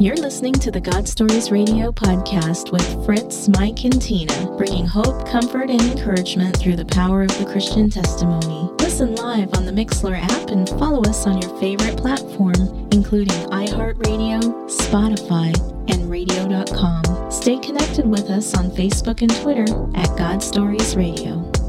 You're listening to the God Stories Radio podcast with Fritz, Mike, and Tina, bringing hope, comfort, and encouragement through the power of the Christian testimony. Listen live on the Mixlr app and follow us on your favorite platform, including iHeartRadio, Spotify, and radio.com. Stay connected with us on Facebook and Twitter at God Stories Radio.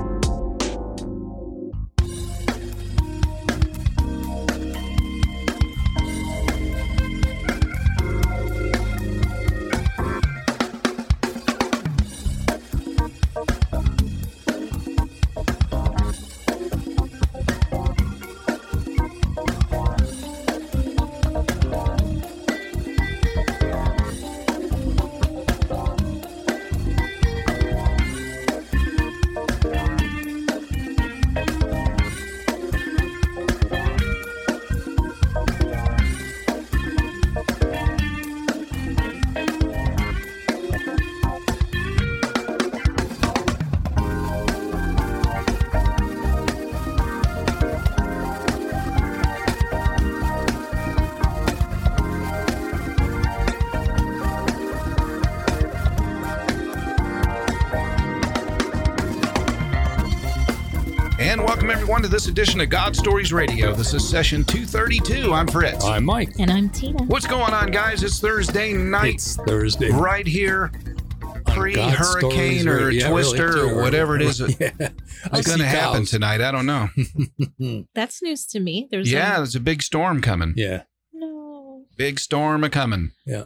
Edition of God Stories Radio. This is session 232. I'm Fritz. I'm Mike. And I'm Tina. What's going on, guys? It's Thursday night, It's Thursday. right here, Pre hurricane or Yeah, twister too. or whatever it is that's Yeah. I going to happen cows. tonight. I don't know. That's news to me. There's Yeah, a- there's a big storm coming. Yeah. no, Big storm a coming. Yeah.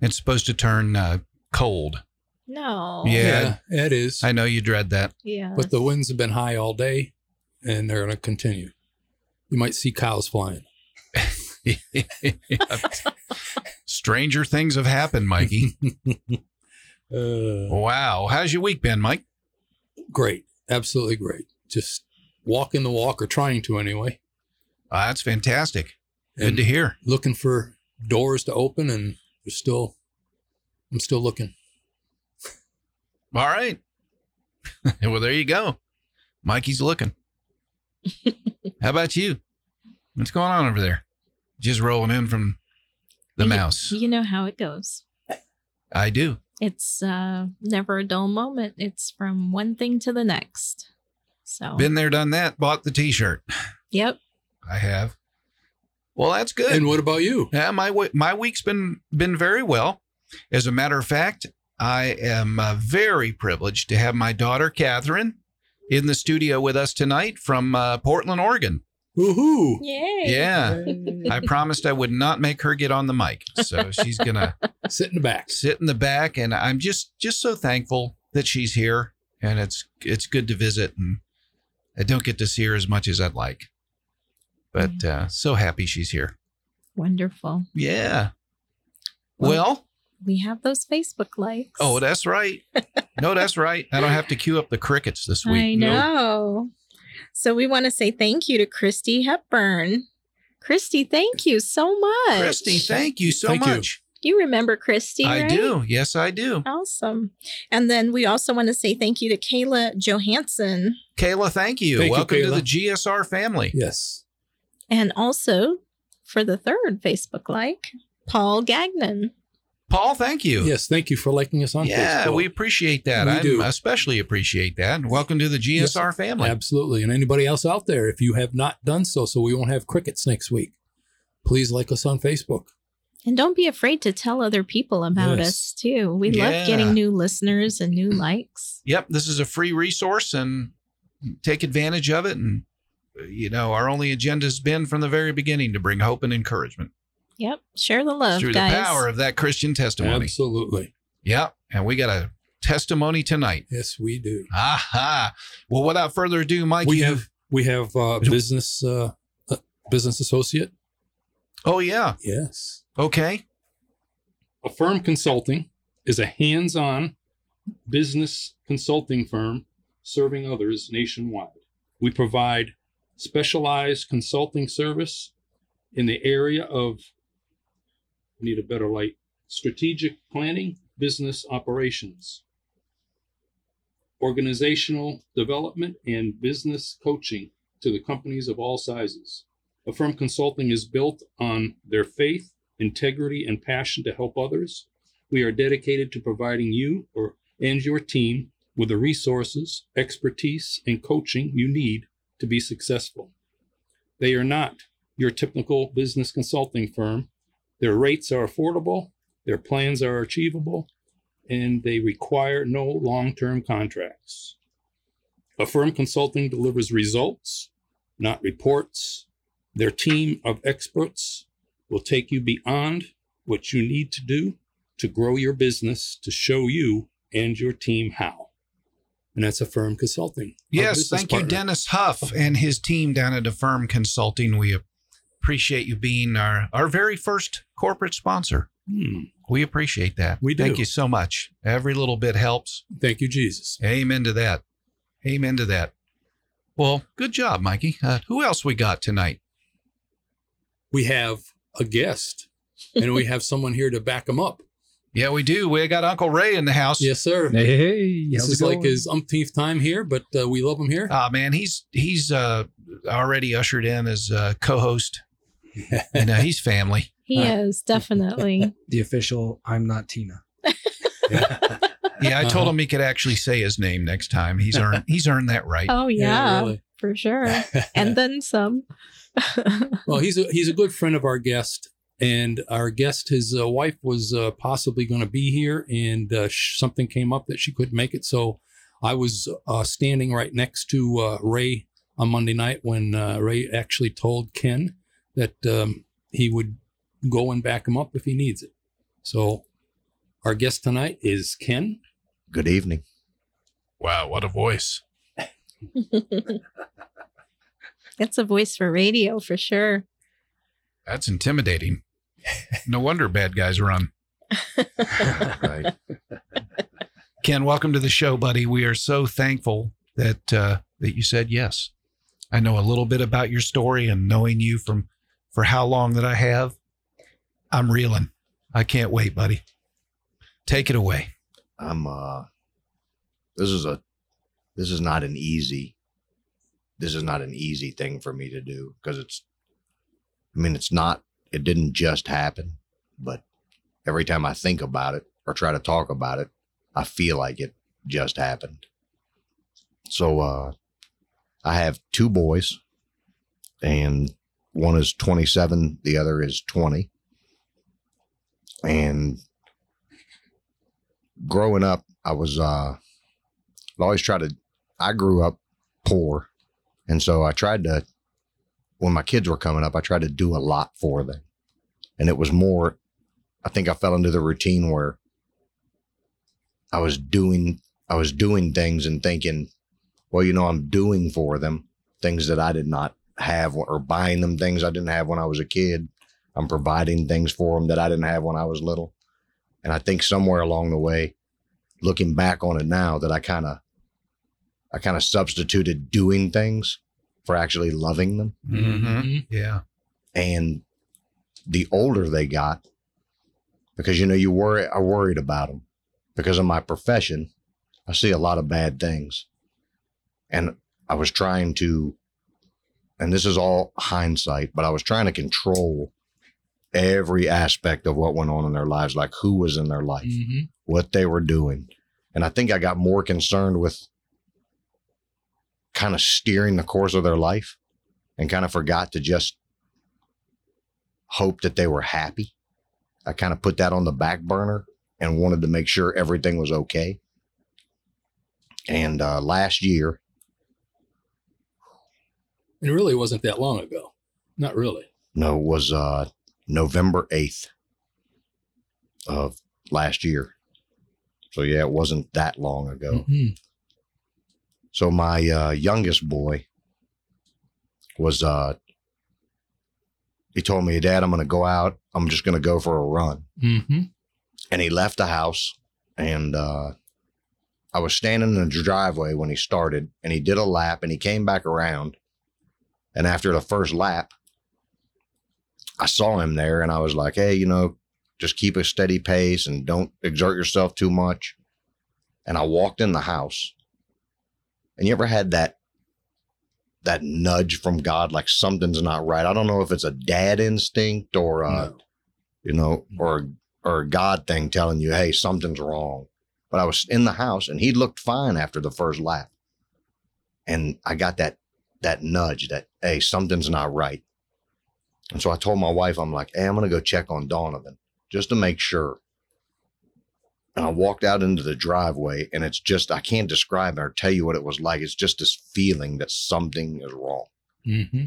It's supposed to turn uh, cold. no. Yeah. Yeah, it is. I know you dread that. Yeah. but the winds have been high all day and they're going to continue. You might see cows flying. Stranger things have happened, Mikey. Uh, wow. How's your week been, Mike? great. Absolutely great. Just walking the walk or trying to anyway. Uh, that's fantastic. Good And to hear. looking for doors to open and there's still, I'm still looking. All right. well, there you go. Mikey's looking. How about you? What's going on over there? Just rolling in from the You- mouse. You know how it goes. I do. It's uh, never a dull moment. It's from one thing to the next. So, Been there, done that. Bought the T-shirt. yep. I have. Well, that's good. And what about you? yeah, my my week's been been very well. As a matter of fact, I am uh, very privileged to have my daughter Catherine in the studio with us tonight from uh, Portland, Oregon. Woohoo! Yay. Yeah. I promised I would not make her get on the mic. So she's going to Sit in the back. sit in the back and I'm just just so thankful that she's here and it's it's good to visit and I don't get to see her as much as I'd like. But uh so happy she's here. Wonderful. Yeah. Well- Well, We have those Facebook likes. oh, that's right. No, that's right. I don't have to queue up the crickets this week. I know. So we want to say thank you to Christy Hepburn. Christy, thank you so much. Christy, thank you so Thank much. You remember Christy, I right? do. Yes, I do. Awesome. And then we also want to say thank you to Kayla Johansson Kayla, thank you. Thank you, Welcome to the GSR family. Yes. and also for the third Facebook like, Paul Gagnon. Paul, thank you. Yes. Thank you for liking us on yeah, Facebook. we appreciate that. We I do. especially appreciate that. Welcome to the GSR family. Absolutely. And anybody else out there, if you have not done so, so we won't have crickets next week, please like us on Facebook. And don't be afraid to tell other people about Yes. us too. We Yeah. love getting new listeners and new likes. Yep, this is a free resource and take advantage of it. And, uh, you know, our only agenda has been from the very beginning to bring hope and encouragement Yep. Share the love, through guys. the power of that Christian testimony. Absolutely. Yep, and we got a testimony tonight. Yes, we do. Aha. Well, without further ado, Mike, we have we have uh, business uh, uh, business associate. Oh, yeah. Yes. Okay. Affirm Consulting is a hands on business consulting firm serving others nationwide. We provide specialized consulting service in the area of, I need a better light, strategic planning, business operations, organizational development, and business coaching to the companies of all sizes. Affirm Consulting is built on their faith integrity, and passion to help others. We are dedicated to providing you or and your team with the resources, expertise, and coaching you need to be successful. They are not your typical business consulting firm. Their rates are affordable, their plans are achievable, and they require no long term contracts. Affirm Consulting delivers results, not reports. Their team of experts will take you beyond what you need to do to grow your business to show you and your team how. And that's Affirm Consulting. Yes, thank you. Dennis Huff and his team down at Affirm Consulting. We appreciate you being our, our very first corporate sponsor. Hmm. We appreciate that. We do. Thank you so much. Every little bit helps. Thank you, Jesus. Amen to that. Amen to that. Well, good job, Mikey. Uh, who else we got tonight? We have a guest, and we have someone here to back him up. Yeah, we do. We got Uncle Ray in the house. Yes, sir. Hey, hey, This is it like his umpteenth time here, but uh, we love him here. Ah, man, he's he's uh, already ushered in as uh, co-host. And uh, he's family. He Uh, is definitely. the official. I'm not Tina. Yeah, I told him he could actually say his name next time. He's earned he's earned that right. Oh yeah, really. for sure. And then some. well, he's a he's a good friend of our guest, and our guest, his uh, wife, was uh, possibly going to be here, and uh, sh- something came up that she couldn't make it. So I was uh, standing right next to uh, Ray on Monday night when uh, Ray actually told Ken that um, he would go and back him up if he needs it. So our guest tonight is Ken. Good evening. Wow, what a voice. That's a voice for radio for sure. That's intimidating. No wonder bad guys run. Right. Ken, welcome to the show, buddy. We are so thankful that uh, that you said yes. I know a little bit about your story and knowing you from for how long that I have. I'm reeling. I can't wait, buddy. Take it away. I'm uh this is a this is not an easy this is not an easy thing for me to do because it's I mean it's not it didn't just happen, but every time I think about it or try to talk about it, I feel like it just happened. So uh I have two boys and one is 27, the other is 20. And growing up, I was uh I always tried to I grew up poor. And so I tried to when my kids were coming up, I tried to do a lot for them. And it was more I think I fell into the routine where I was doing I was doing things and thinking, well, you know, I'm doing for them things that I did not have or buying them things I didn't have when I was a kid. I'm providing things for them that I didn't have when I was little. And I think somewhere along the way, looking back on it now, that I kind of, I kind of substituted doing things for actually loving them. Mm-hmm. Yeah. And the older they got, because you know you worry, I worried about them because of my profession. I see a lot of bad things, and I was trying to, and this is all hindsight, but I was trying to control every aspect of what went on in their lives, like who was in their life Mm-hmm. what they were doing. And I think I got more concerned with kind of steering the course of their life and kind of forgot to just hope that they were happy. I kind of put that on the back burner and wanted to make sure everything was okay. And uh, last year, It really wasn't that long ago. Not really. no, it was uh, November 8th of last year. So, yeah, it wasn't that long ago. Mhm. So my uh, youngest boy was uh he told me, Dad, I'm gonna go out. I'm just gonna go for a run. Mhm. And he left the house and uh I was standing in the driveway when he started and he did a lap and he came back around. And after the first lap, I saw him there and I was like, Hey, you know, just keep a steady pace and don't exert yourself too much. And I walked in the house and you ever had that that nudge from God, like something's not right? I don't know if it's a dad instinct or uh, No. you know, or or a God thing telling you, hey, something's wrong. But I was in the house and he looked fine after the first lap. And I got that that nudge that, hey, something's not right. And so I told my wife, I'm like, hey, I'm gonna go check on Donovan just to make sure. And I walked out into the driveway and it's just I can't describe it or tell you what it was like. It's just this feeling that something is wrong. Mm-hmm.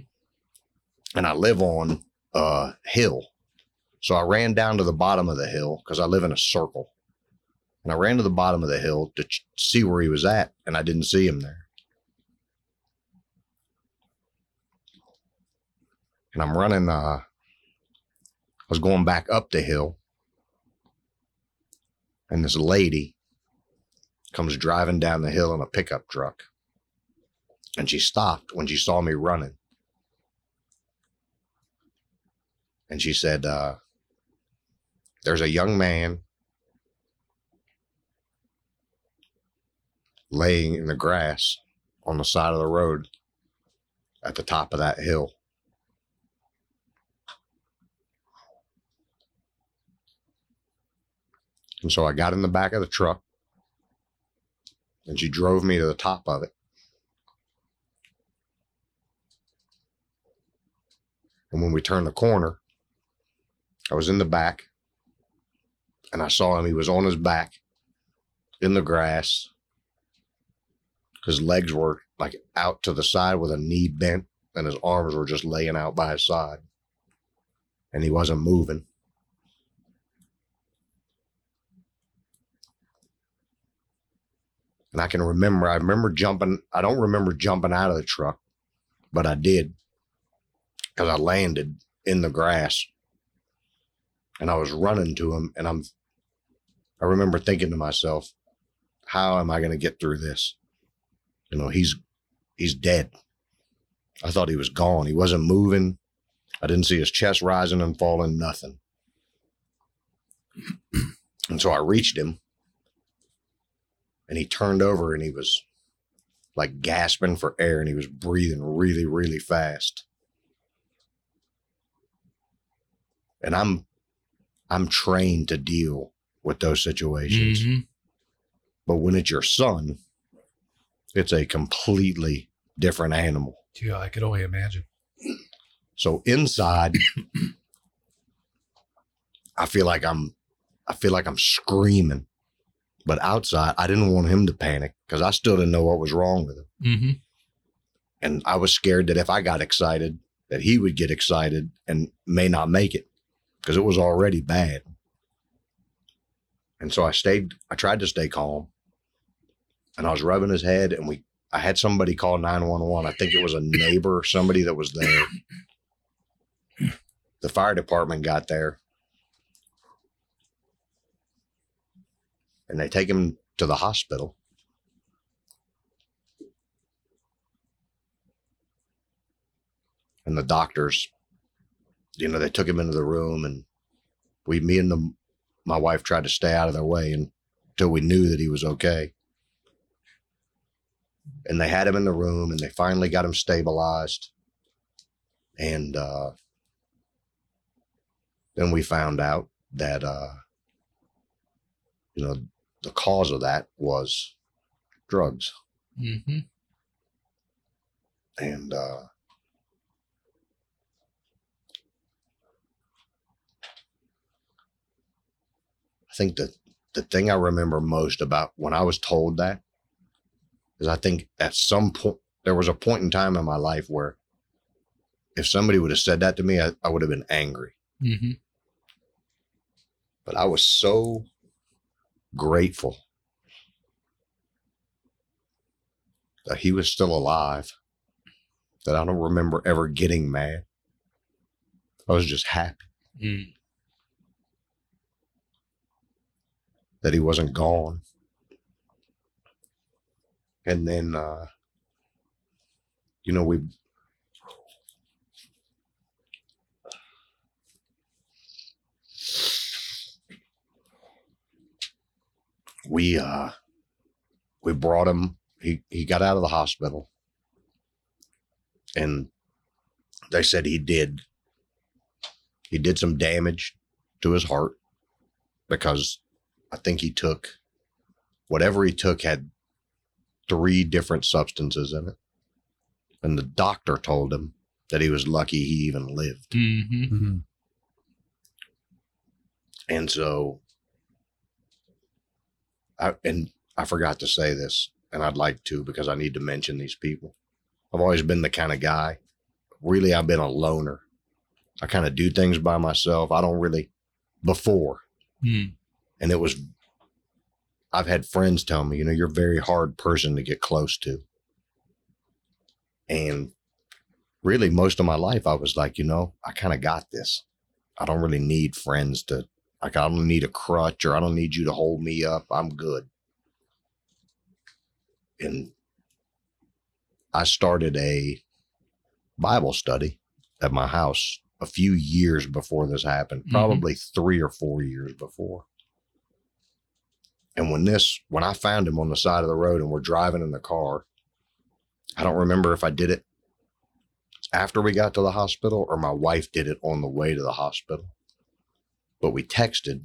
And I live on a hill. So I ran down to the bottom of the hill because I live in a circle. And I ran to the bottom of the hill to ch- see where he was at, and I didn't see him there. And I'm running, uh, I was going back up the hill, and this lady comes driving down the hill in a pickup truck. And she stopped when she saw me running. And she said, uh, There's a young man laying in the grass on the side of the road at the top of that hill. And so I got in the back of the truck and she drove me to the top of it. And when we turned the corner, I was in the back and I saw him. He was on his back in the grass. His legs were like out to the side with a knee bent, and his arms were just laying out by his side. And he wasn't moving. And I can remember, I remember jumping, I don't remember jumping out of the truck, but I did because I landed in the grass and I was running to him. And I'm, I remember thinking to myself, how am I going to get through this? You know, he's, he's dead. I thought he was gone. He wasn't moving. I didn't see his chest rising and falling, nothing. and so I reached him and he turned over and he was like gasping for air and he was breathing really, really fast. And I'm I'm trained to deal with those situations. Mm-hmm. But when it's your son, it's a completely different animal. Yeah, I could only imagine. So inside, I feel like I'm I feel like I'm screaming. But outside, I didn't want him to panic because I still didn't know what was wrong with him. Mm-hmm. And I was scared that if I got excited, that he would get excited and may not make it because it was already bad. And so I stayed, I tried to stay calm. And I was rubbing his head and we I had somebody call 911. I think it was a neighbor somebody that was there. The fire department got there. And they take him to the hospital. And the doctors, you know, they took him into the room and we, me and the, my wife tried to stay out of their way until we knew that he was okay and they had him in the room and they finally got him stabilized and uh, then we found out that uh, you know the cause of that was drugs Mm-hmm. and uh, I think that the thing I remember most about when I was told that is I think at some point there was a point in time in my life where if somebody would have said that to me, I, I would have been angry. Mm-hmm. But I was so grateful that he was still alive that I don't remember ever getting mad. I was just happy Mm. that he wasn't gone. And then, uh, you know, we, we, uh, we brought him, he, he got out of the hospital and they said he did, he did some damage to his heart because I think he took whatever he took had three different substances in it. And the doctor told him that he was lucky he even lived. Mm-hmm. Mm-hmm. And so I and I forgot to say this, and I'd like to because I need to mention these people. I've always been the kind of guy, really, I've been a loner. I kind of do things by myself. I don't really before. Mm. And it was I've had friends tell me, you know, you're a very hard person to get close to. And really most of my life I was like, you know, I kind of got this. I don't really need friends to like I don't need a crutch or I don't need you to hold me up. I'm good. And I started a Bible study at my house a few years before this happened, Mhm. probably three or four years before. And when this, when I found him on the side of the road and we're driving in the car, I don't remember if I did it after we got to the hospital or my wife did it on the way to the hospital. But we texted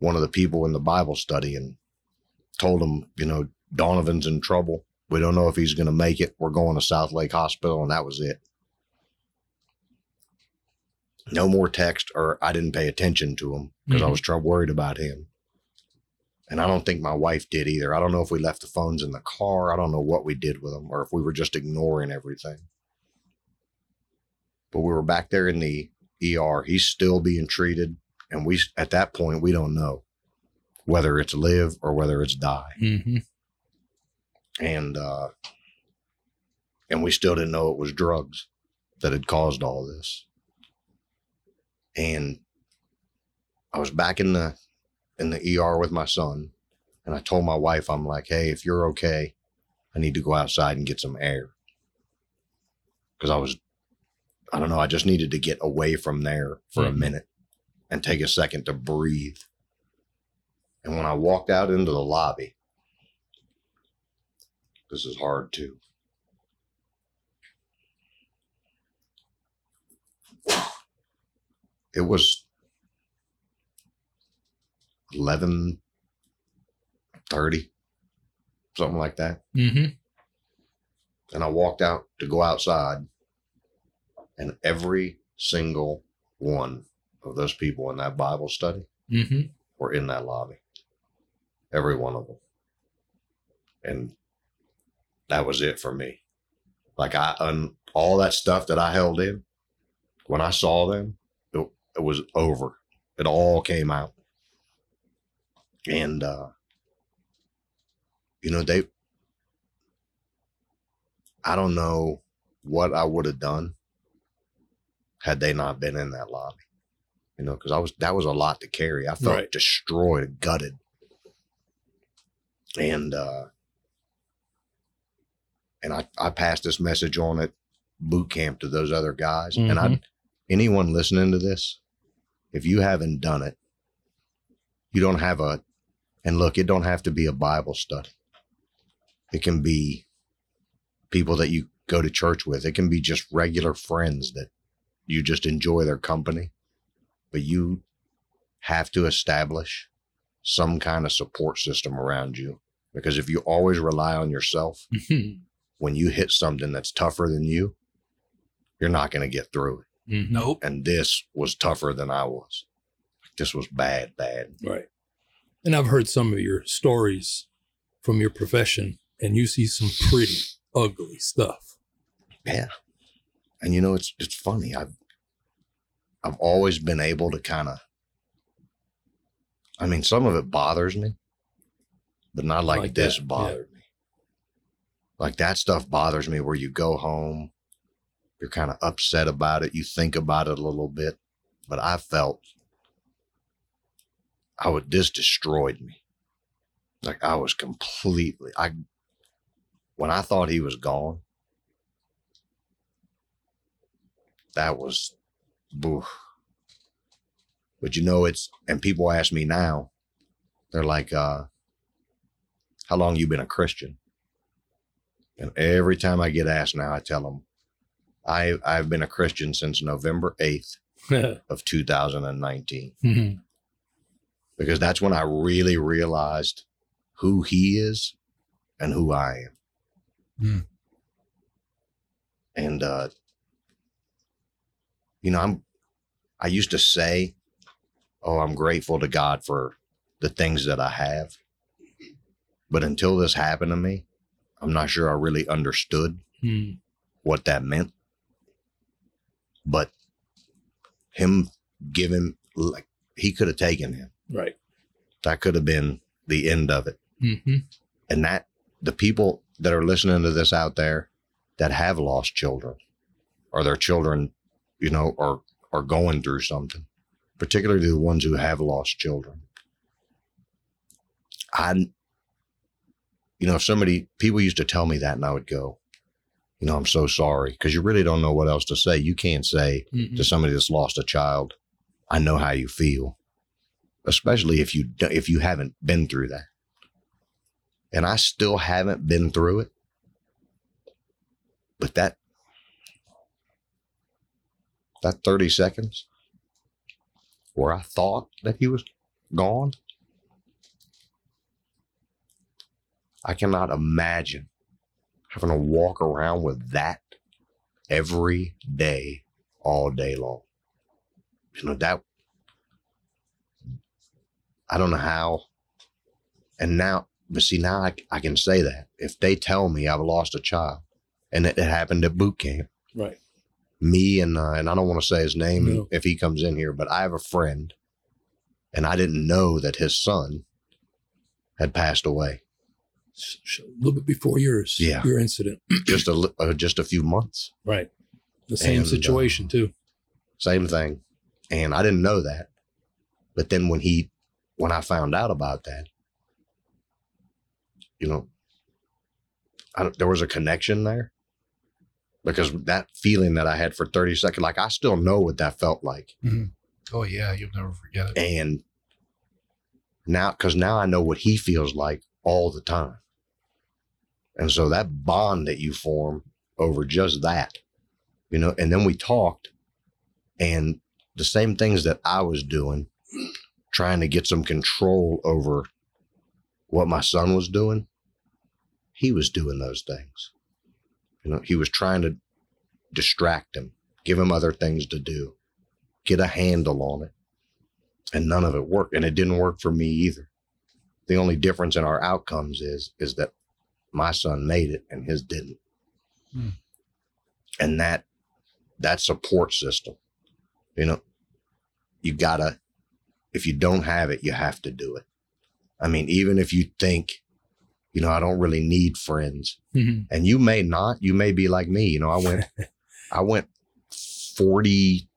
one of the people in the Bible study and told him, you know, Donovan's in trouble. We don't know if he's going to make it. We're going to South Lake Hospital. And that was it. No more text, or I didn't pay attention to him because I Mhm. was trying worried about him. And I don't think my wife did either. I don't know if we left the phones in the car. I don't know what we did with them or if we were just ignoring everything. But we were back there in the ER. He's still being treated. And we, at that point, we don't know whether it's live or whether it's die. Mm-hmm. And, uh, and we still didn't know it was drugs that had caused all this. And I was back in the in the ER with my son, and I told my wife, I'm like, hey, if you're okay, I need to go outside and get some air. Because I was, I don't know, I just needed to get away from there for a Mhm. minute and take a second to breathe. And when I walked out into the lobby, this is hard too. It was eleven thirty, something like that. Mm-hmm. And I walked out to go outside, and every single one of those people in that Bible study Mm-hmm. were in that lobby. Every one of them. And that was it for me. Like I un all that stuff that I held in, when I saw them, it, it was over. It all came out. And uh you know, they I don't know what I would have done had they not been in that lobby you know, because I was that was a lot to carry. I felt Right. destroyed, gutted, and uh, and I I passed this message on at boot camp to those other guys, and I anyone listening to this, if you haven't done it, you don't have a, and look, it don't have to be a Bible study. It can be people that you go to church with. It can be just regular friends that you just enjoy their company but you have to establish some kind of support system around you because if you always rely on yourself Mm-hmm. when you hit something that's tougher than you you're not going to get through it Mm-hmm. Nope. and this was tougher than i was this was bad bad Right. And I've heard some of your stories from your profession, and you see some pretty ugly stuff. yeah and you know it's it's funny. I've i've always been able to kind of i mean some of it bothers me but not like, Like this that, yeah. bothered me. Like that stuff bothers me where you go home you're kind of upset about it you think about it a little bit but i felt i would this destroyed me. Like i was completely i when i thought he was gone that was oof. but you know it's and people ask me now they're like uh how long you been a christian and every time i get asked now i tell them i i've been a christian since november 8th of 2019 Mhm. because that's when I really realized who he is and who I am. Hmm. And uh you know, I'm I used to say, "Oh, I'm grateful to God for the things that I have." But until this happened to me, I'm not sure I really understood Mhm. what that meant. But him giving like he could have taken him. Right. That could have been the end of it. hmm And that the people that are listening to this out there that have lost children or their children, you know, are are going through something, particularly the ones who have lost children. I you know, if somebody people used to tell me that and I would go, you know, I'm so sorry because you really don't know what else to say. You can't say Mhm. to somebody that's lost a child, I know how you feel, especially if you if you haven't been through that. And I still haven't been through it. But that that 30 seconds where I thought that he was gone, I cannot imagine having to walk around with that every day, all day long. You know, that, I don't know how. And now, but see, now I, I can say that. If they tell me I've lost a child and it, it happened at boot camp, Right. Me and, uh, and I don't want to say his name No. if he comes in here, but I have a friend and I didn't know that his son had passed away A little bit before yours. Yeah. Your incident. just a, uh, just a few months. Right. The same And, uh, situation too. same thing and i didn't know that but then when he when i found out about that you know I don't, there was a connection there because that feeling that i had for 30 seconds like i still know what that felt like. Mm-hmm. Oh yeah, you'll never forget it. and now because now i know what he feels like all the time. And so that bond that you form over just that you know and then we talked and the same things that i was doing trying to get some control over what my son was doing he was doing those things you know he was trying to distract him give him other things to do get a handle on it. And none of it worked and it didn't work for me either. The only difference in our outcomes is is that my son made it and his didn't. Hmm. and that that support system you know you gotta if you don't have it you have to do it. I mean even if you think you know i don't really need friends. Mhm. and you may not you may be like me you know i went i went 40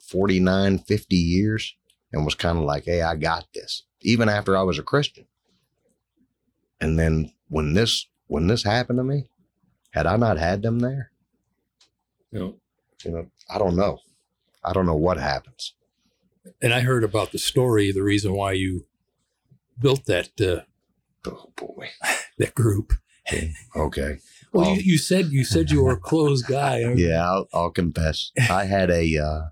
49 50 years and was kind of like hey i got this even after i was a christian. And then when this when this happened to me had i not had them there? You know, you know i don't know. I don't know what happens. And I heard about the story, the reason why you built that uh, oh boy. That group. okay. Well, Um, you, you said you said you were a closed guy. yeah I'll, I'll confess. I had a uh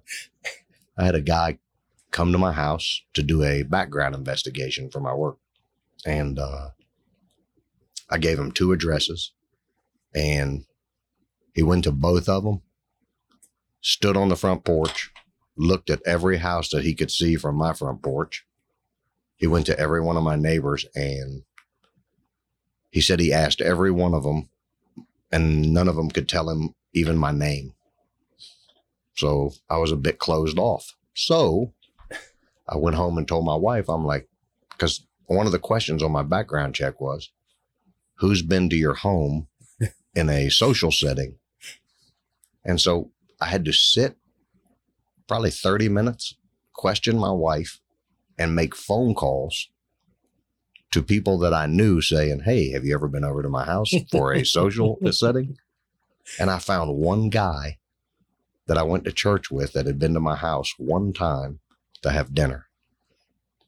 i had a guy come to my house to do a background investigation for my work. And uh i gave him two addresses. And he went to both of them stood on the front porch looked at every house that he could see from my front porch. He went to every one of my neighbors and he said he asked every one of them and none of them could tell him even my name so I was a bit closed off. So I went home and told my wife, I'm like, because one of the questions on my background check was, who's been to your home in a social setting? And so I had to sit probably 30 minutes, question my wife, and make phone calls to people that I knew saying, Hey, have you ever been over to my house for a social setting? And I found one guy that I went to church with that had been to my house one time to have dinner.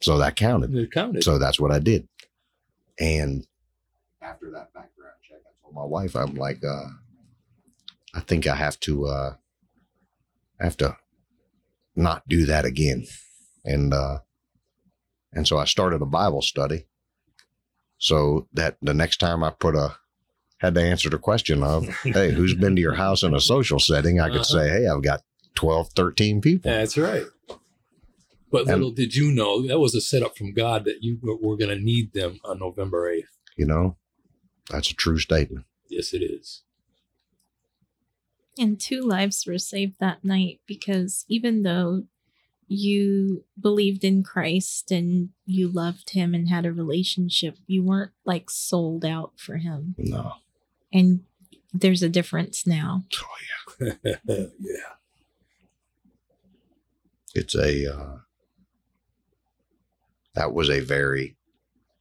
So that counted. It counted. So that's what I did. And after that background check, I told my wife, I'm like, uh, I think I have to, uh, I have to not do that again. And uh and so I started a Bible study so that the next time I put a had to answer the question of, hey, who's been to your house in a social setting? I could Uh-huh. say, hey, I've got 12, 13 people. That's right. But And- little did you know that was a setup from God that you were- were going to need them on November 8th. You know, that's a true statement. Yes, it is. And two lives were saved that night because even though you believed in Christ and you loved him and had a relationship, you weren't like sold out for him. No. And there's a difference now. Oh, yeah. yeah. It's a, uh, that was a very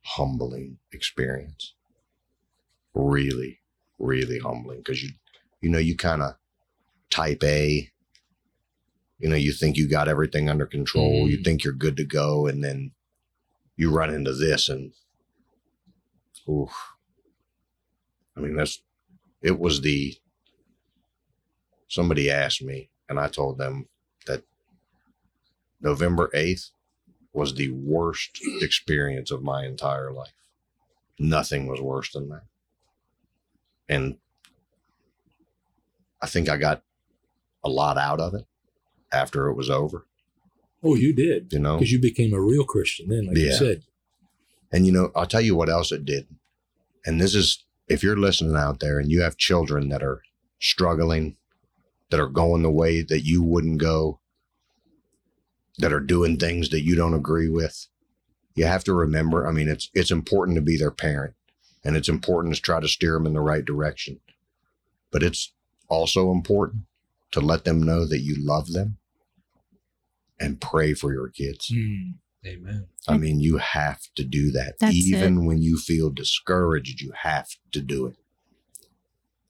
humbling experience. Really, really humbling because you, you know, you kind of type A, you know, you think you got everything under control, you mm. think you're good to go, and then you run into this and, oof. I mean, that's, it was the, somebody asked me, and I told them that November 8th was the worst experience of my entire life. Nothing was worse than that. And I think I got a lot out of it after it was over, Oh, you did. you know? Because you became a real Christian then, like you said. And you know, I'll tell you what else it did. And this is if you're listening out there and you have children that are struggling, that are going the way that you wouldn't go, that are doing things that you don't agree with, you have to remember, I mean, it's it's important to be their parent and it's important to try to steer them in the right direction. But it's also important to let them know that you love them and pray for your kids. Mm. Amen. I mean, you have to do that. That's Even when you feel discouraged, you have to do it.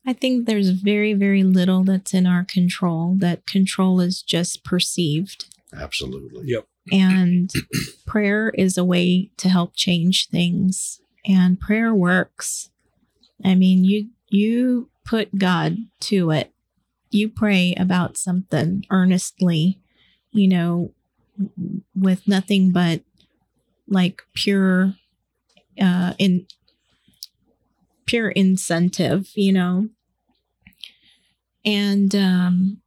I think there's very, very little that's in our control. That control is just perceived. Absolutely. Yep. And prayer is a way to help change things. And prayer works. I mean, you you put God to it. You pray about something earnestly, you know, with nothing but like pure uh in pure incentive, you know. And um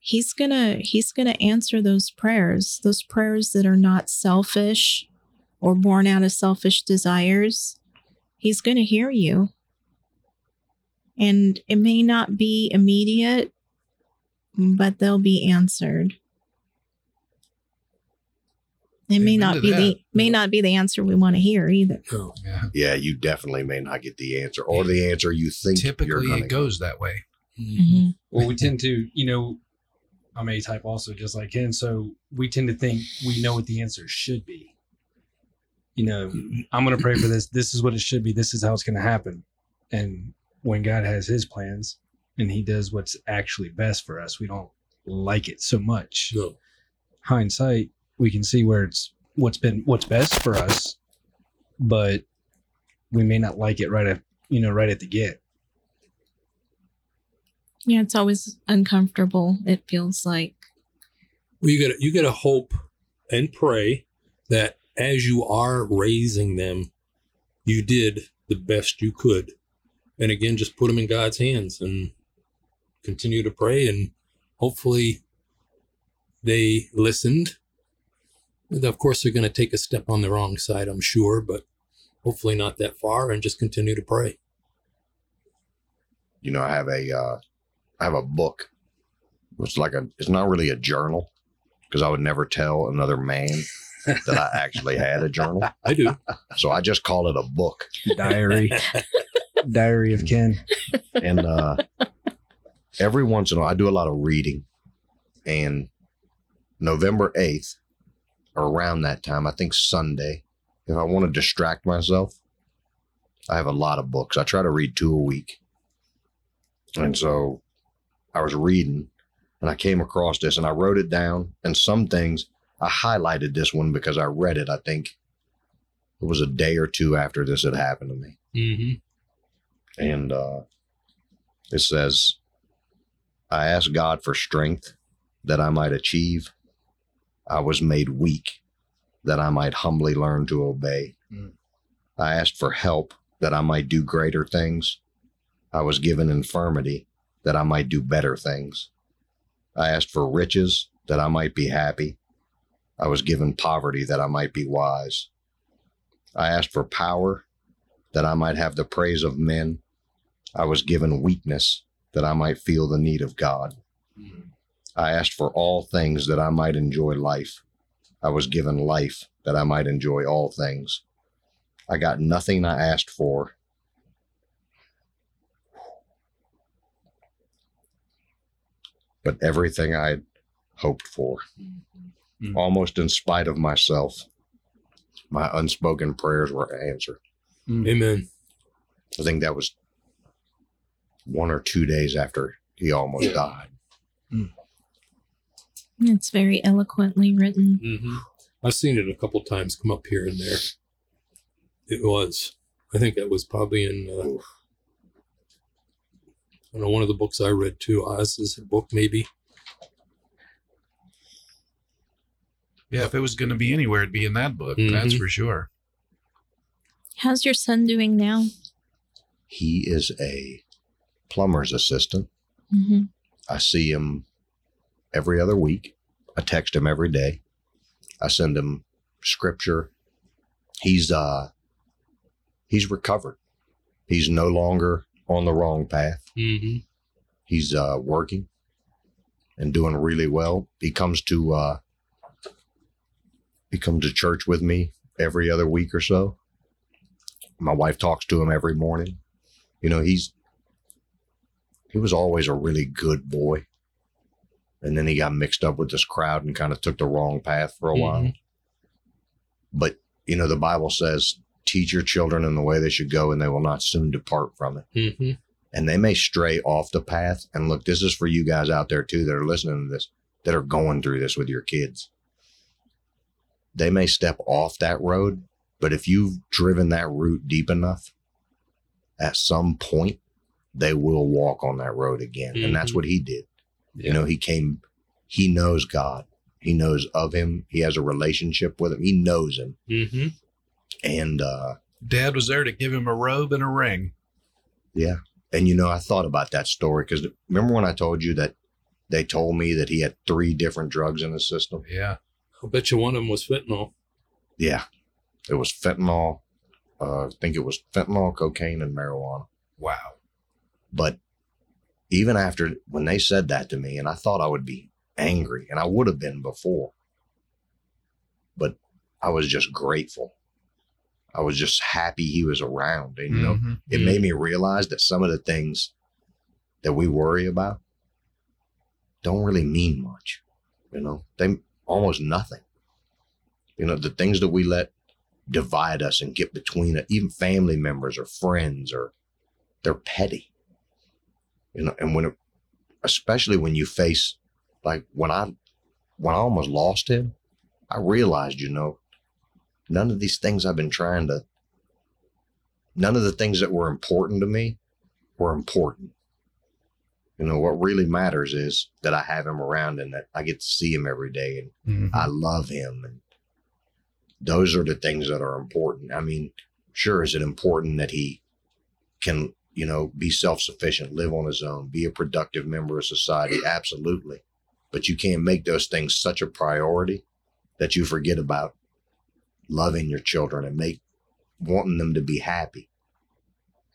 he's gonna he's gonna answer those prayers those prayers that are not selfish or born out of selfish desires he's gonna hear you and it may not be immediate but they'll be answered it may Amen not be that. the may not be the answer we want to hear either No. Yeah. Yeah, you definitely may not get the answer or the answer you think you're Typically, it goes that way. Mhm. Well, we tend to, you know, I'm A type also, just like him. So we tend to think we know what the answer should be. You know, I'm going to pray for this. This is what it should be. This is how it's going to happen. And when God has his plans and he does what's actually best for us, we don't like it so much. No. Hindsight, we can see where it's what's been what's best for us, but we may not like it right at you know right at the get. yeah it's always uncomfortable it feels like Well, you got you got to hope and pray that as you are raising them, you did the best you could, and again, just put them in God's hands and continue to pray, and hopefully, they listened. And of course, they're going to take a step on the wrong side, I'm sure, but hopefully not that far, and just continue to pray. You know, I have a uh I have a book. It's like a it's not really a journal because I would never tell another man that I actually had a journal. I do. So I just call it a book. Diary, diary of Ken. And uh every once in a while I do a lot of reading. And November 8th, around that time, I think Sunday, if I want to distract myself, I have a lot of books. I try to read two a week. And so I was reading and I came across this and I wrote it down. And some things I highlighted this one because I read it, I think it was a day or two after this had happened to me hmm and uh, it says, I asked God for strength that I might achieve. I was made weak that I might humbly learn to obey. Mm. I asked for help that I might do greater things. I was given infirmity that I might do better things. I asked for riches that I might be happy. I was given poverty that I might be wise. I asked for power that I might have the praise of men. I was given weakness that I might feel the need of God. I asked for all things that I might enjoy life. I was given life that I might enjoy all things. I got nothing I asked for. But everything I had hoped for, Mhm. almost in spite of myself, my unspoken prayers were answered. Amen. I think that was one or two days after he almost died. It's very eloquently written. hmm I've seen it a couple times come up here and there. It was. I think that was probably in. Uh, I know one of the books I read too. Oz's book, maybe. Yeah, if it was going to be anywhere, it'd be in that book. That's Mhm. for sure. How's your son doing now? He is a plumber's assistant. hmm I see him every other week. I text him every day. I send him scripture. He's uh he's recovered. He's no longer on the wrong path. Mm-hmm. He's uh working and doing really well. He comes to uh he comes to church with me every other week or so. My wife talks to him every morning. You know, he's he was always a really good boy. And then he got mixed up with this crowd and kind of took the wrong path for a while. But, you know, the Bible says, teach your children in the way they should go and they will not soon depart from it. Mm-hmm. And they may stray off the path. And look, this is for you guys out there too that are listening to this, that are going through this with your kids. They may step off that road, but if you've driven that route deep enough, at some point, they will walk on that road again. And that's Mhm. what he did. You know, he came, he knows God. He knows of him. He has a relationship with him. He knows him. Mm-hmm. And uh Dad was there to give him a robe and a ring. yeah. And you know, I thought about that story because remember when I told you that they told me that he had three different drugs in his system? Yeah. I'll bet you one of them was fentanyl. Yeah. It was fentanyl. Uh, I think it was fentanyl, cocaine, and marijuana. Wow. But even after when they said that to me, and I thought I would be angry, and I would have been before, but I was just grateful. I was just happy he was around. And, you know, Mhm. it made me realize that some of the things that we worry about don't really mean much. You know, they almost nothing. You know, the things that we let divide us and get between even family members or friends or they're petty. You know, and when it, especially when you face like when I when I almost lost him, I realized, you know, none of these things I've been trying to none of the things that were important to me were important. You know, what really matters is that I have him around and that I get to see him every day and Mhm. I love him. And those are the things that are important. I mean, sure, is it important that he can, you know, be self sufficient, live on his own, be a productive member of society? Absolutely. But you can't make those things such a priority that you forget about loving your children and make wanting them to be happy.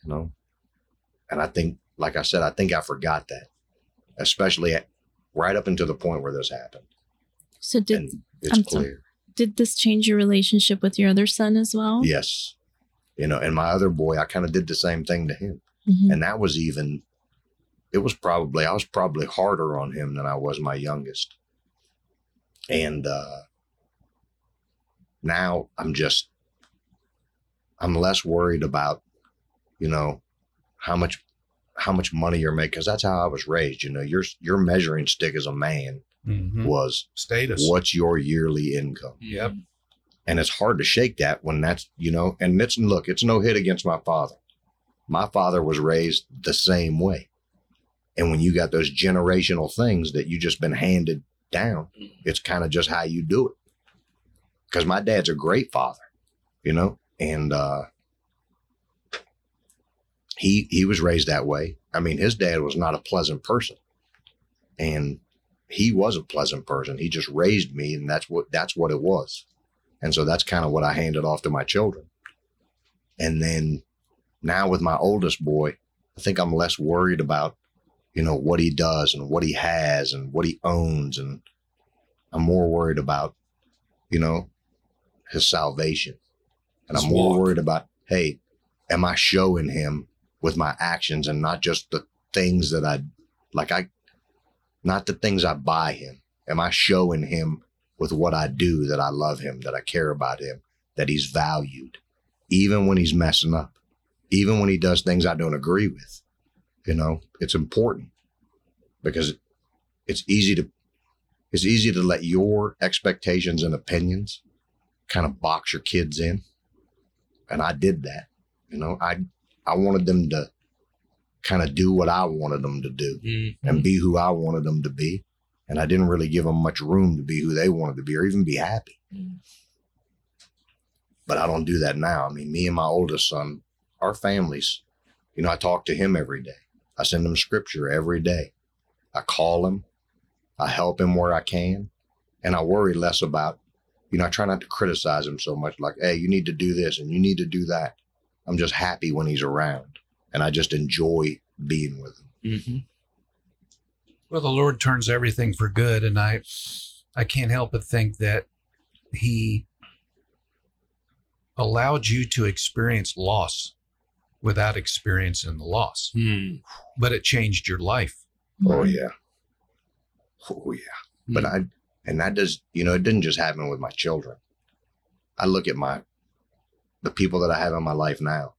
You know? And I think, like I said, I think I forgot that, especially at, right up until the point where this happened. So did and it's I'm sorry. clear. did this change your relationship with your other son as well? Yes. You know, and my other boy, I kind of did the same thing to him. Mhm. And that was even, it was probably, I was probably harder on him than I was my youngest. And uh, now I'm just, I'm less worried about, you know, how much, how much money you're making. Cause that's how I was raised. You know, your, your measuring stick as a man Mhm. was Status. what's your yearly income? Yep. and it's hard to shake that when that's you know and it's look it's no hit against my father my father was raised the same way And when you got those generational things that you just been handed down, it's kind of just how you do it. Because my dad's a great father, you know, and uh, he he was raised that way. I mean, his dad was not a pleasant person, and he was a pleasant person. He just raised me, and that's what that's what it was. And so that's kind of what I handed off to my children. And then now with my oldest boy, I think I'm less worried about, you know, what he does and what he has and what he owns. And I'm more worried about, you know, his salvation. And His I'm more walk. worried about, hey, am I showing him with my actions and not just the things that I like I not the things I buy him. Am I showing him with what I do that I love him, that I care about him, that he's valued, even when he's messing up, even when he does things I don't agree with? You know, it's important because it's easy to it's easy to let your expectations and opinions kind of box your kids in. And I did that. You know, I I wanted them to kind of do what I wanted them to do Mhm. and be who I wanted them to be. And I didn't really give them much room to be who they wanted to be or even be happy. But I don't do that now. I mean, me and my oldest son, our families, you know, I talk to him every day. I send him scripture every day. I call him. I help him where I can. And I worry less about, you know, I try not to criticize him so much like, hey, you need to do this and you need to do that. I'm just happy when he's around and I just enjoy being with him. Mhm. Well, the Lord turns everything for good, and I, I can't help but think that He allowed you to experience loss without experiencing the loss, Hmm. but it changed your life. Oh yeah. Oh yeah. But I and that does you know, it didn't just happen with my children. I look at my the people that I have in my life now.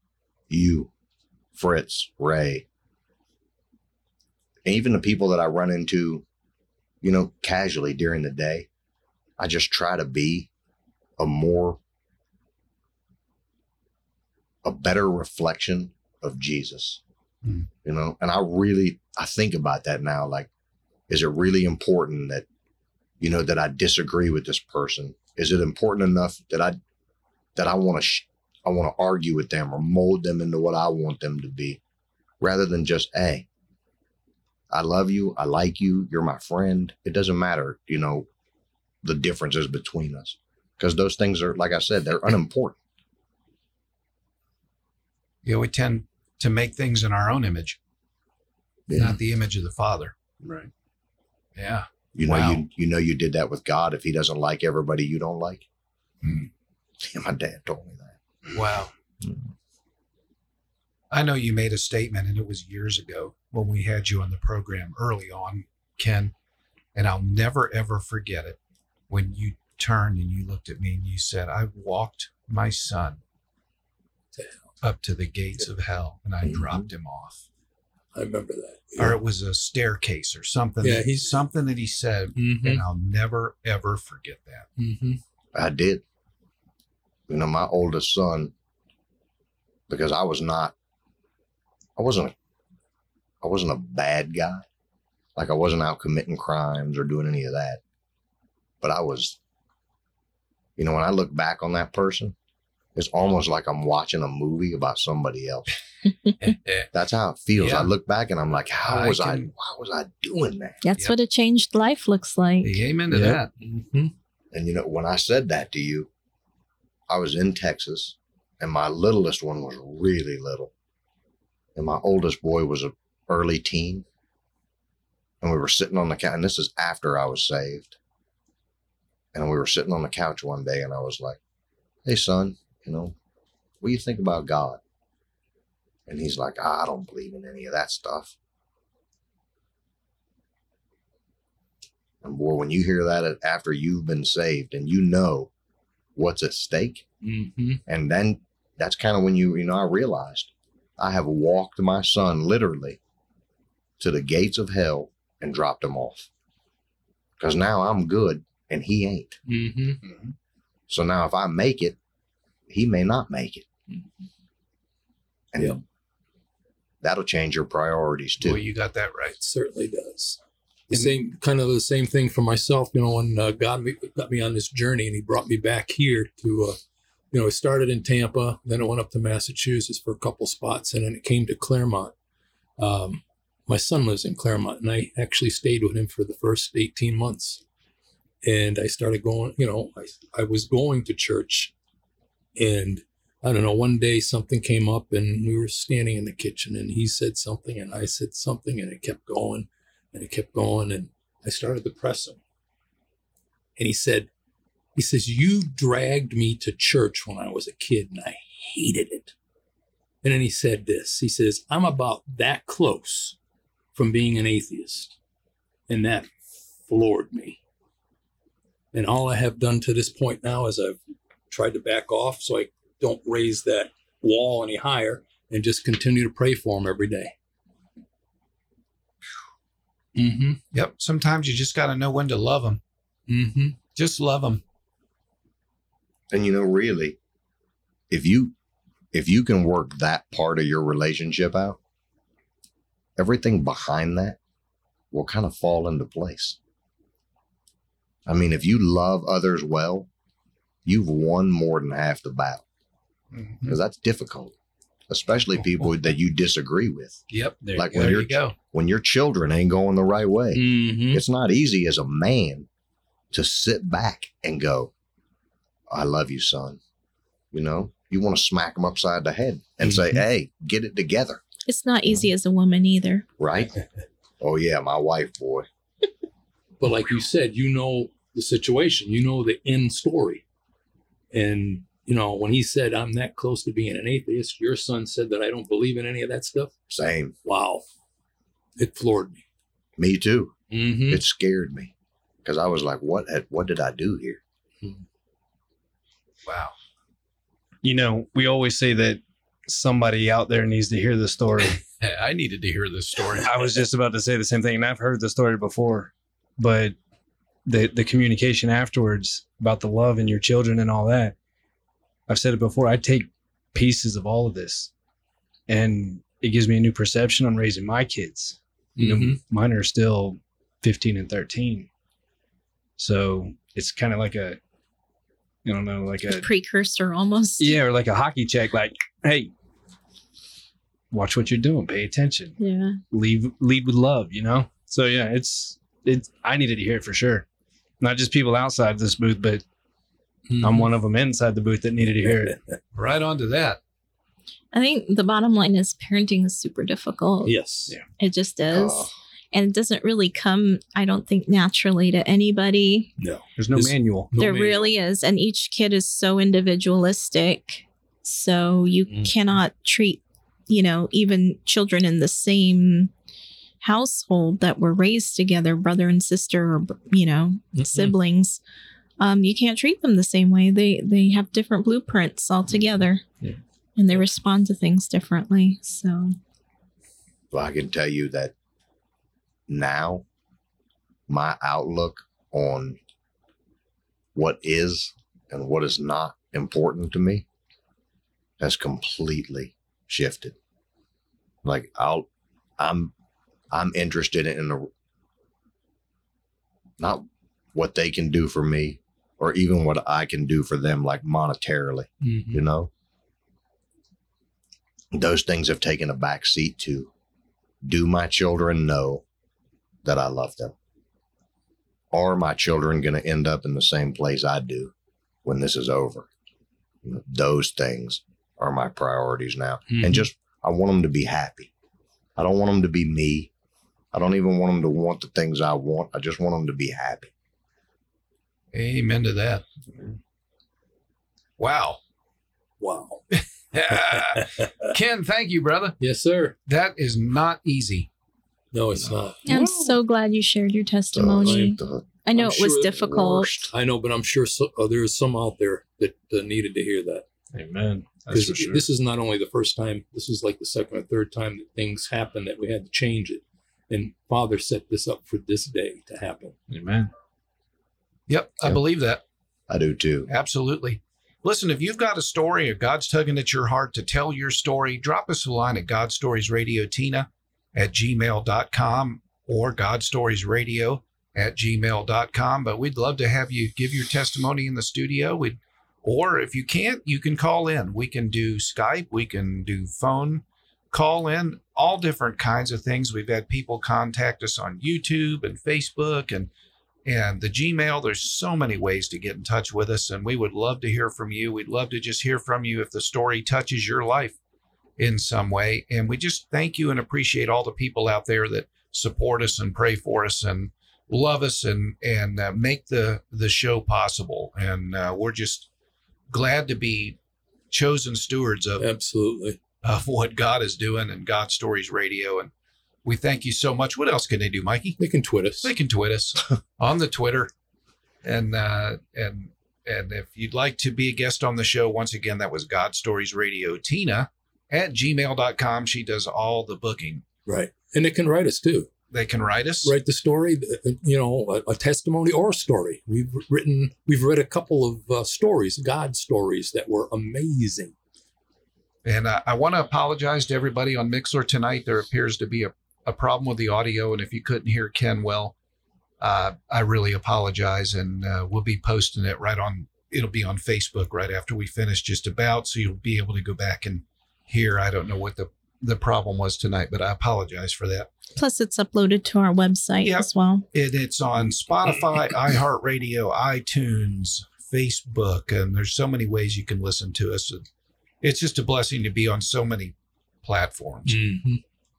You, Fritz, Ray. And even the people that I run into, you know, casually during the day. I just try to be a more a better reflection of Jesus. Mm. You know, and I really I think about that now like is it really important that you know that I disagree with this person? Is it important enough that I that I want to sh- I want to argue with them or mold them into what I want them to be, rather than just hey, I love you, I like you, you're my friend. It doesn't matter, you know, the differences between us because those things are like I said, they're unimportant. You know, we tend to make things in our own image, not the image of the Father. Right. Yeah. You know, Wow. you you know you did that with God if He doesn't like everybody you don't like. Hmm. Yeah, my dad told me that. Wow. I know you made a statement, and it was years ago when we had you on the program early on, Ken, and I'll never ever forget it when you turned and you looked at me and you said, I walked my son To up to the gates of hell and I Mhm. dropped him off. I remember that. Or it was a staircase or something. Yeah, that- he's- something that he said, Mhm. and I'll never ever forget that. Mhm. I did. You know, my oldest son, because I was not, I wasn't, I wasn't a bad guy. Like I wasn't out committing crimes or doing any of that. But I was, you know, when I look back on that person, it's almost like I'm watching a movie about somebody else. That's how it feels. Yeah. I look back and I'm like, how I was I, can- why was I doing that? That's Yep. what a changed life looks like. Amen to Yeah. that. Mhm. And you know, when I said that to you, I was in Texas and my littlest one was really little. And my oldest boy was a early teen. And we were sitting on the couch, and this is after I was saved. And we were sitting on the couch one day, and I was like, Hey, son, you know, what do you think about God? And he's like, "Ah, I don't believe in any of that stuff. And boy, when you hear that after you've been saved and you know what's at stake, Mhm. and then that's kind of when you, you know, I realized I have walked my son literally to the gates of hell and dropped him off. Because now I'm good and he ain't. Mhm. So now if I make it, he may not make it. And Yeah. that'll change your priorities too. Well, you got that right. It certainly does. The same kind of the same thing for myself. You know, when uh, God me, got me on this journey and He brought me back here to, uh, you know, it started in Tampa, then it went up to Massachusetts for a couple spots, and then it came to Claremont. Um, my son lives in Claremont, and I actually stayed with him for the first eighteen months. And I started going. You know, I I was going to church, and I don't know. One day something came up, and we were standing in the kitchen, and he said something, and I said something, and it kept going and it kept going and i started to press him. And he said he says you dragged me to church when i was a kid and i hated it. And then he said this he says i'm about that close from being an atheist. And that floored me. And all i have done to this point now is i've tried to back off so i don't raise that wall any higher and just continue to pray for him every day mm-hmm Yep. Sometimes you just got to know when to love them. mm-hmm Just love them. And you know, really, if you if you can work that part of your relationship out, everything behind that will kind of fall into place. I mean, if you love others well, you've won more than half the battle because that's difficult, especially people that you disagree with. Yep. There Like you when There you're you go. when your children ain't going the right way. mm-hmm It's not easy as a man to sit back and go, I love you, son. You know, you want to smack them upside the head and say, Mhm. hey, get it together. It's not easy as a woman either. Right? oh, yeah, my wife, boy. But like you said, you know the situation, you know the end story. And, you know, when he said, I'm that close to being an atheist, your son said that I don't believe in any of that stuff. Same. Wow. It floored me. Me too. Mm-hmm. It scared me because I was like, what, what did I do here? Wow. You know, we always say that somebody out there needs to hear the story. I needed to hear this story. I was just about to say the same thing, and I've heard the story before, but the the communication afterwards about the love and your children and all that. I've said it before. I take pieces of all of this, and it gives me a new perception on raising my kids. You know, Mhm. mine are still fifteen and thirteen, so it's kind of like a, I don't know, like a Precursor almost. yeah, or like a hockey check. Like, hey, watch what you're doing. Pay attention Yeah. Leave lead with love, you know. So yeah, it's it's. I needed to hear it for sure. Not just people outside this booth, but Mm-hmm. I'm one of them inside the booth that needed to hear it. Right on to that. I think the bottom line is parenting is super difficult. Yes. Yeah. It just is. Oh. and it doesn't really come, I don't think, naturally to anybody. No. There's no This- manual. No there manual. really is. And each kid is so individualistic. So you Mhm. cannot treat, you know, even children in the same household that were raised together, brother and sister, or, you know, Mhm. siblings. Um, you can't treat them the same way. They they have different blueprints altogether. Yeah. And they respond to things differently. So Well, I can tell you that now my outlook on what is and what is not important to me has completely shifted. Like I'll I'm I'm interested in the not what they can do for me or even what I can do for them like monetarily Mhm. you know? Those things have taken a back seat to do my children know that i love them? Are my children going to end up in the same place i do when this is over? Those things are my priorities now. Mhm. and just i want them to be happy. I don't want them to be me i don't even want them to want the things i want i just want them to be happy Amen to that. Wow. Wow. Ken, thank you, brother. yes, sir. That is not easy. No, it's not. I'm so glad you shared your testimony. The- the- I know I'm it was sure it's difficult. I know, but I'm sure so, uh, there's some out there that uh, needed to hear that. Amen. That's Because for sure. this is not only the first time, this is like the second or third time that things happened that we had to change it. And Father set this up for this day to happen. Amen. Yep, I Yep. believe that. i do too Absolutely. Listen, if you've got a story or God's tugging at your heart to tell your story, drop us a line at God Stories Radio Tina at gmail.com or God Stories Radio at gmail.com. But we'd love to have you give your testimony in the studio. We'd, or if you can't, you can call in. We can do Skype, we can do phone call in, all different kinds of things. We've had people contact us on YouTube and Facebook and and the Gmail. There's so many ways to get in touch with us, and we would love to hear from you. We'd love to just hear from you if the story touches your life in some way. And we just thank you and appreciate all the people out there that support us and pray for us and love us and and uh, make the the show possible. And uh, we're just glad to be chosen stewards of Absolutely. Of what God is doing and God Stories Radio. And we thank you so much. What else can they do, Mikey? They can tweet us. They can tweet us on the Twitter. And uh and and if you'd like to be a guest on the show, once again, that was God Stories Radio Tina at gmail.com. She does all the booking. Right. And they can write us too. They can write us. Write the story, uh, you know, a, a testimony or a story. We've written, we've read a couple of uh, stories, God stories that were amazing. And uh, I want to apologize to everybody on Mixlr tonight. There appears to be a, a problem with the audio. And if you couldn't hear Ken well, uh, I really apologize. And uh, we'll be posting it right on, it'll be on Facebook right after we finish, just about. So you'll be able to go back and hear. I don't know what the, the problem was tonight, but I apologize for that. Plus, it's uploaded to our website Yep. as well. It, it's on Spotify, iHeartRadio, iTunes, Facebook, and there's so many ways you can listen to us. And It's just a blessing to be on so many platforms. Mm-hmm.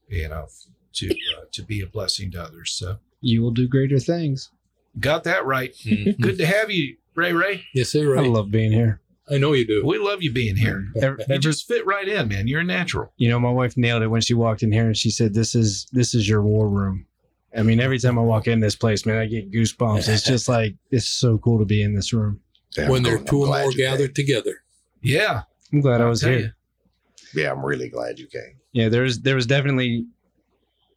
you know, to uh, to be a blessing to others. So You will do greater things. got that right. Mhm. Good to have you, Ray Ray. yes, sir. I love being here. I know you do. We love you being here. Ever, You just fit right in, man. You're a natural. you know, my wife nailed it when she walked in here and she said, "This is this is your war room." I mean, every time I walk in this place, man, I get goosebumps. It's just like it's so cool to be in this room. Yeah, when I'm there are glad- two or more gathered together. Yeah, I'm glad I I'll was here. you. Yeah, I'm really glad you came. Yeah, there's there was definitely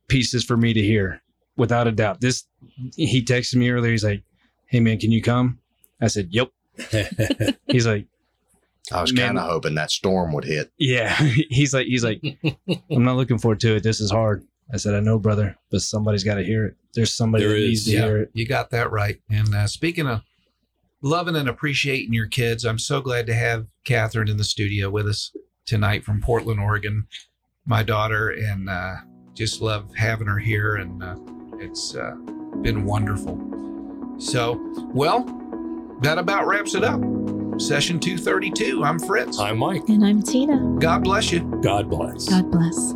pieces for me to hear, without a doubt. This he texted me earlier. He's like, "Hey man, can you come?" I said, "Yep." He's like, I was kind of hoping that storm would hit. "Yeah." he's like, he's like, "I'm not looking forward to it. This is hard." I said, "I know, brother, but somebody's got to hear it. There's somebody There that is, needs to Yeah, hear it." you got that right. And uh, speaking of loving and appreciating your kids, I'm so glad to have Catherine in the studio with us tonight from Portland, Oregon. My daughter, and uh, just love having her here, and uh, it's uh, been wonderful. So, well, that about wraps it up. Session 232. I'm Fritz. I'm Mike. And I'm Tina. God bless you. God bless. God bless.